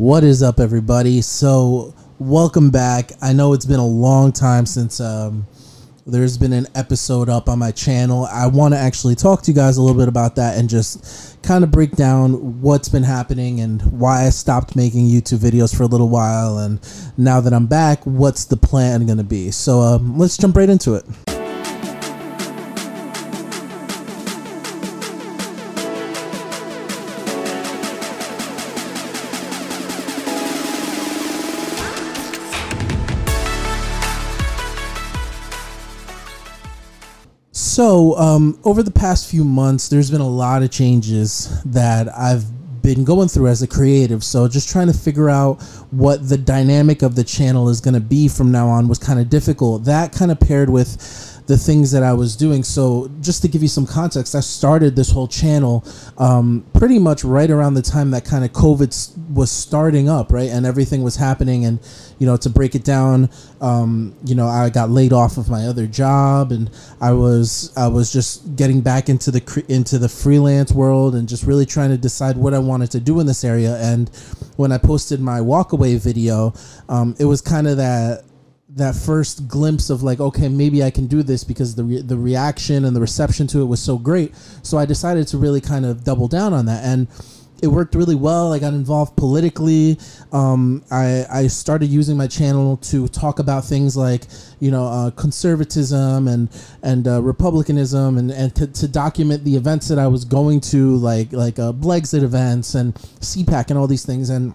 What is up, everybody? So, welcome back. I know it's been a long time since um, there's been an episode up on my channel. I want to actually talk to you guys a little bit about that and just kind of break down what's been happening and why I stopped making YouTube videos for a little while. And now that I'm back, what's the plan going to be? So, um, let's jump right into it. So, um, over the past few months, there's been a lot of changes that I've been going through as a creative. So, just trying to figure out what the dynamic of the channel is going to be from now on was kind of difficult. That kind of paired with the things that I was doing. So, just to give you some context, I started this whole channel um, pretty much right around the time that kind of COVID was starting up, right? And everything was happening. And, you know, to break it down, um, you know, I got laid off of my other job and I was, I was just getting back into the, into the freelance world and just really trying to decide what I wanted to do in this area. And when I posted my walkaway video, um, it was kind of that, that first glimpse of like okay maybe I can do this because the re- the reaction and the reception to it was so great so I decided to really kind of double down on that and it worked really well. I got involved politically. Um, I, I started using my channel to talk about things like, you know, uh, conservatism and and uh, republicanism, and, and to, to, document the events that I was going to, like like uh, Blexit events and CPAC and all these things. And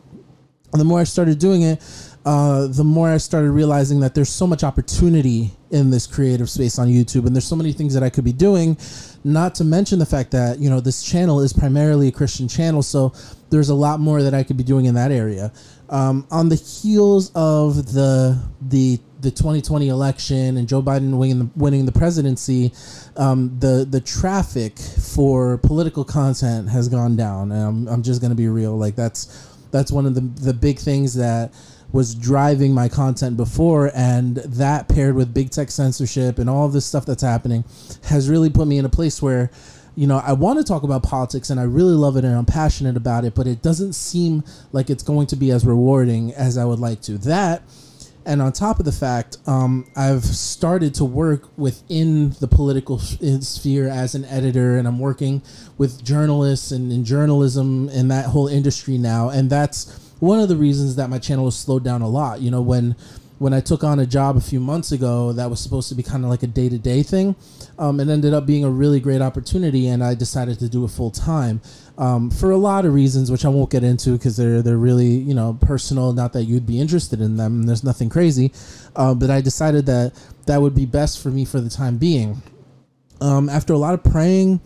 the more I started doing it, uh, the more I started realizing that there's so much opportunity in this creative space on YouTube, and there's so many things that I could be doing. Not to mention the fact that you know this channel is primarily a Christian channel, so there's a lot more that I could be doing in that area. Um, on the heels of the the the 2020 election and Joe Biden winning the, winning the presidency, um, the the traffic for political content has gone down. And I'm, I'm just gonna be real, like that's that's one of the the big things that was driving my content before and that paired with big tech censorship and all this stuff that's happening has really put me in a place where you know, I want to talk about politics and I really love it and I'm passionate about it, but it doesn't seem like it's going to be as rewarding as I would like to. That, and on top of the fact, um, I've started to work within the political sphere as an editor and I'm working with journalists and in journalism and that whole industry now. And that's, one of the reasons that my channel was slowed down a lot. You know, when when I took on a job a few months ago that was supposed to be kind of like a day to day thing, um, it ended up being a really great opportunity, and I decided to do it full time um, for a lot of reasons, which I won't get into because they're they're really you know personal. Not that you'd be interested in them. There's nothing crazy, uh, but I decided that that would be best for me for the time being. Um, after a lot of praying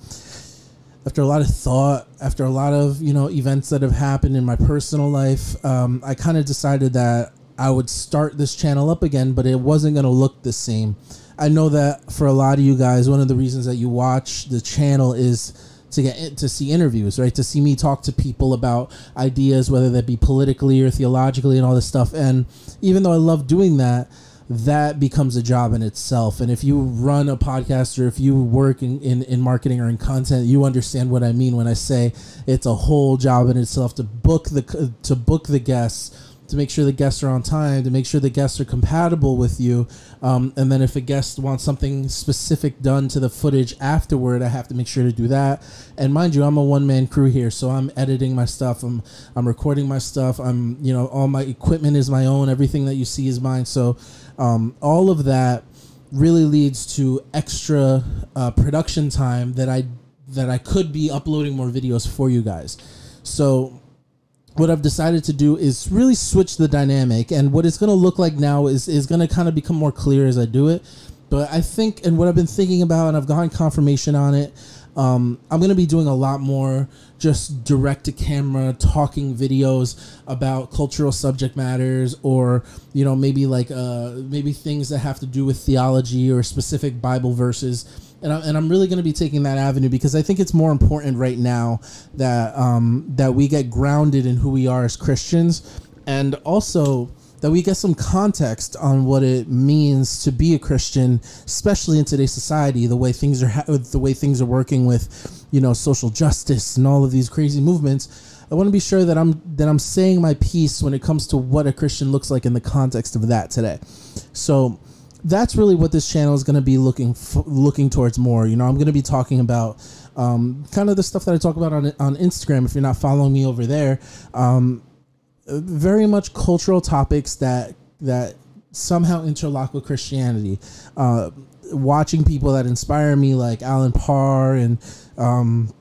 after a lot of thought, after a lot of you know events that have happened in my personal life, um, I kind of decided that I would start this channel up again, but it wasn't going to look the same. I know that for a lot of you guys, one of the reasons that you watch the channel is to get to see interviews, right? To see me talk to people about ideas, whether that be politically or theologically and all this stuff. And even though I love doing that, that becomes a job in itself. And if you run a podcast or if you work in, in, in, marketing or in content, you understand what I mean when I say it's a whole job in itself to book the to book the guests to make sure the guests are on time, to make sure the guests are compatible with you. Um, and then if a guest wants something specific done to the footage afterward, I have to make sure to do that. And mind you, I'm a one man crew here, so I'm editing my stuff. I'm I'm recording my stuff. I'm you know all my equipment is my own. Everything that you see is mine. So um, all of that really leads to extra uh, production time that I that I could be uploading more videos for you guys. So what I've decided to do is really switch the dynamic, and what it's going to look like now is is going to kind of become more clear as I do it. But I think, and what I've been thinking about, and I've gotten confirmation on it. Um, I'm going to be doing a lot more just direct to camera talking videos about cultural subject matters or you know maybe like uh, maybe things that have to do with theology or specific bible verses and, I, and I'm really going to be taking that avenue because I think it's more important right now that um, that we get grounded in who we are as Christians, and also that we get some context on what it means to be a Christian, especially in today's society. The way things are, ha- the way things are working with, you know, social justice and all of these crazy movements. I want to be sure that I'm that I'm saying my piece when it comes to what a Christian looks like in the context of that today. So that's really what this channel is going to be looking f- looking towards more. You know, I'm going to be talking about um, kind of the stuff that I talk about on on Instagram. If you're not following me over there, um, very much cultural topics that that somehow interlock with Christianity. Uh, watching people that inspire me, like Allen Parr and um,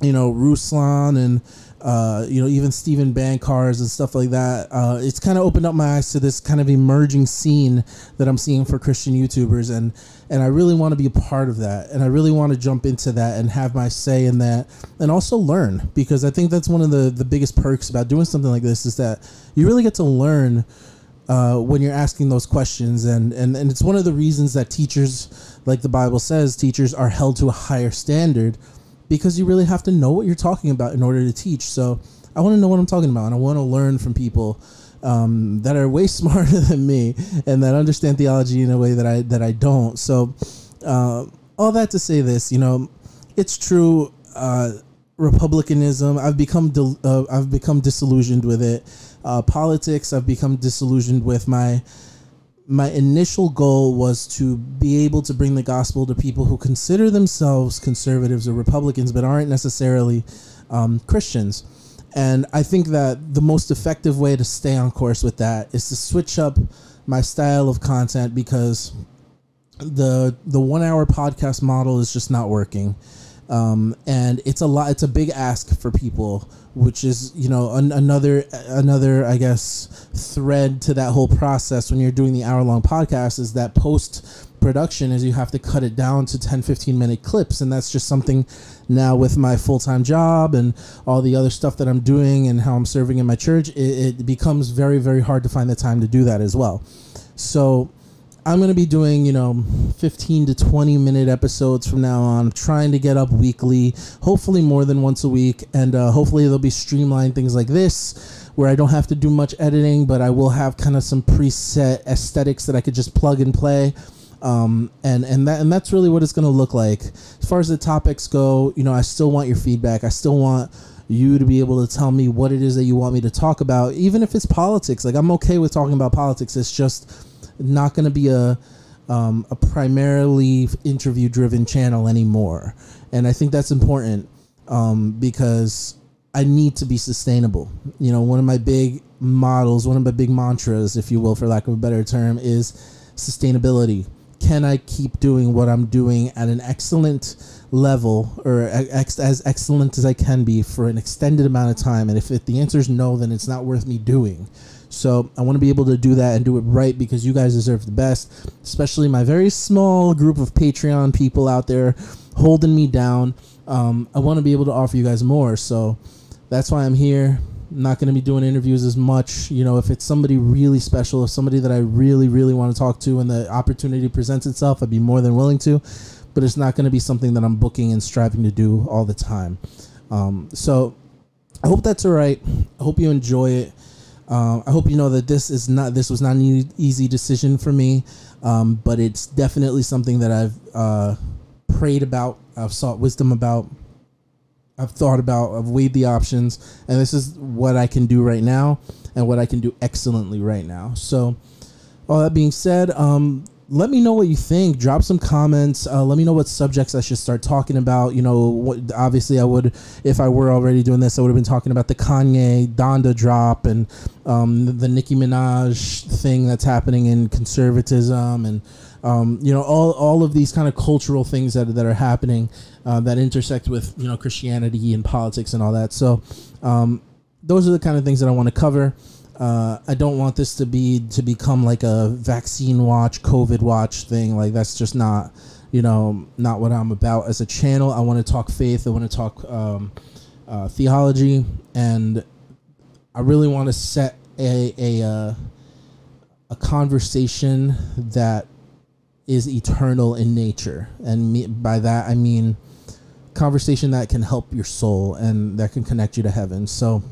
you know Ruslan and uh, you know, even Steven Bancarz and stuff like that. Uh, it's kind of opened up my eyes to this kind of emerging scene that I'm seeing for Christian YouTubers, and and I really want to be a part of that, and I really want to jump into that and have my say in that, and also learn because I think that's one of the the biggest perks about doing something like this is that you really get to learn. Uh, when you're asking those questions and, and and it's one of the reasons that teachers like the bible says teachers are held to a higher standard because you really have to know what you're talking about in order to teach. So I want to know what I'm talking about, and I want to learn from people um, that are way smarter than me and that understand theology in a way that I that I don't. So uh, all that to say this, you know, it's true. Uh, Republicanism, I've become uh, I've become disillusioned with it. Uh, politics, I've become disillusioned with my my initial goal was to be able to bring the gospel to people who consider themselves conservatives or Republicans, but aren't necessarily um, Christians. And I think that the most effective way to stay on course with that is to switch up my style of content because the the one hour podcast model is just not working. Um, and it's a lot. It's a big ask for people, which is you know an, another another I guess thread to that whole process when you're doing the hour long podcast is that post production is you have to cut it down to 10 15 minute clips and that's just something now with my full-time job and all the other stuff that i'm doing and how i'm serving in my church it, it becomes very very hard to find the time to do that as well so I'm going to be doing, you know, 15 to 20 minute episodes from now on. I'm trying to get up weekly, hopefully more than once a week. And uh, hopefully there'll be streamlined things like this where I don't have to do much editing, but I will have kind of some preset aesthetics that I could just plug and play. Um, and and that and that's really what it's going to look like. As far as the topics go, you know, I still want your feedback. I still want you to be able to tell me what it is that you want me to talk about, even if it's politics. Like I'm okay with talking about politics. It's just not going to be a um, a primarily interview driven channel anymore, and I think that's important um, because I need to be sustainable. You know, one of my big models, one of my big mantras, if you will, for lack of a better term, is sustainability. Can I keep doing what I'm doing at an excellent level or ex- as excellent as I can be for an extended amount of time? And if, if the answer is no, then it's not worth me doing. So I want to be able to do that and do it right because you guys deserve the best, especially my very small group of Patreon people out there holding me down. Um, I want to be able to offer you guys more. So that's why I'm here. I'm not going to be doing interviews as much. You know, if it's somebody really special, if somebody that I really, really want to talk to and the opportunity presents itself, I'd be more than willing to. But it's not going to be something that I'm booking and striving to do all the time. Um, so I hope that's all right. I hope you enjoy it. Um, I hope you know that this is not this was not an easy decision for me, um, but it's definitely something that I've uh, prayed about. I've sought wisdom about. I've thought about. I've weighed the options, and this is what I can do right now, and what I can do excellently right now. So, all that being said, um, let me know what you think. Drop some comments. Uh, let me know what subjects I should start talking about. You know, what, obviously, I would, if I were already doing this, I would have been talking about the Kanye Donda drop and um, the Nicki Minaj thing that's happening in conservatism and. Um, you know all, all of these kind of cultural things that, that are happening uh, that intersect with you know Christianity and politics and all that. So um, those are the kind of things that I want to cover. Uh, I don't want this to be to become like a vaccine watch, COVID watch thing. Like that's just not, you know, not what I'm about as a channel. I want to talk faith. I want to talk um, uh, theology, and I really want to set a a uh, a conversation that is eternal in nature, and me, by that I mean conversation that can help your soul and that can connect you to heaven. So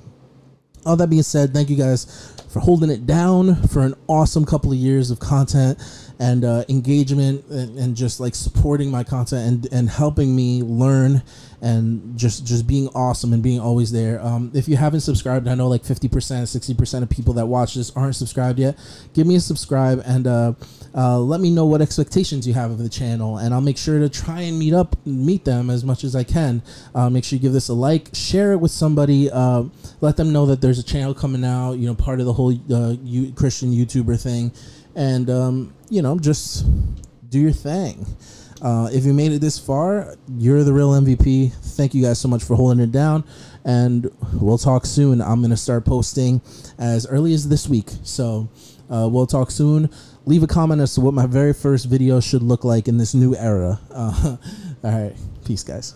all that being said, thank you guys for holding it down for an awesome couple of years of content and uh, engagement and, and, just like supporting my content and, and helping me learn and just just being awesome and being always there. Um, if you haven't subscribed, I know like 50%, 60% of people that watch this aren't subscribed yet. Give me a subscribe and uh, uh, let me know what expectations you have of the channel, and I'll make sure to try and meet up, meet them as much as I can. Uh, make sure you give this a like, share it with somebody, uh, let them know that there's a channel coming out. You know, part of the whole uh, Christian YouTuber thing, and um, you know, just do your thing. Uh, if you made it this far, you're the real MVP. Thank you guys so much for holding it down, and we'll talk soon. I'm gonna start posting as early as this week, so uh, we'll talk soon. Leave a comment as to what my very first video should look like in this new era. Uh, all right, peace, guys.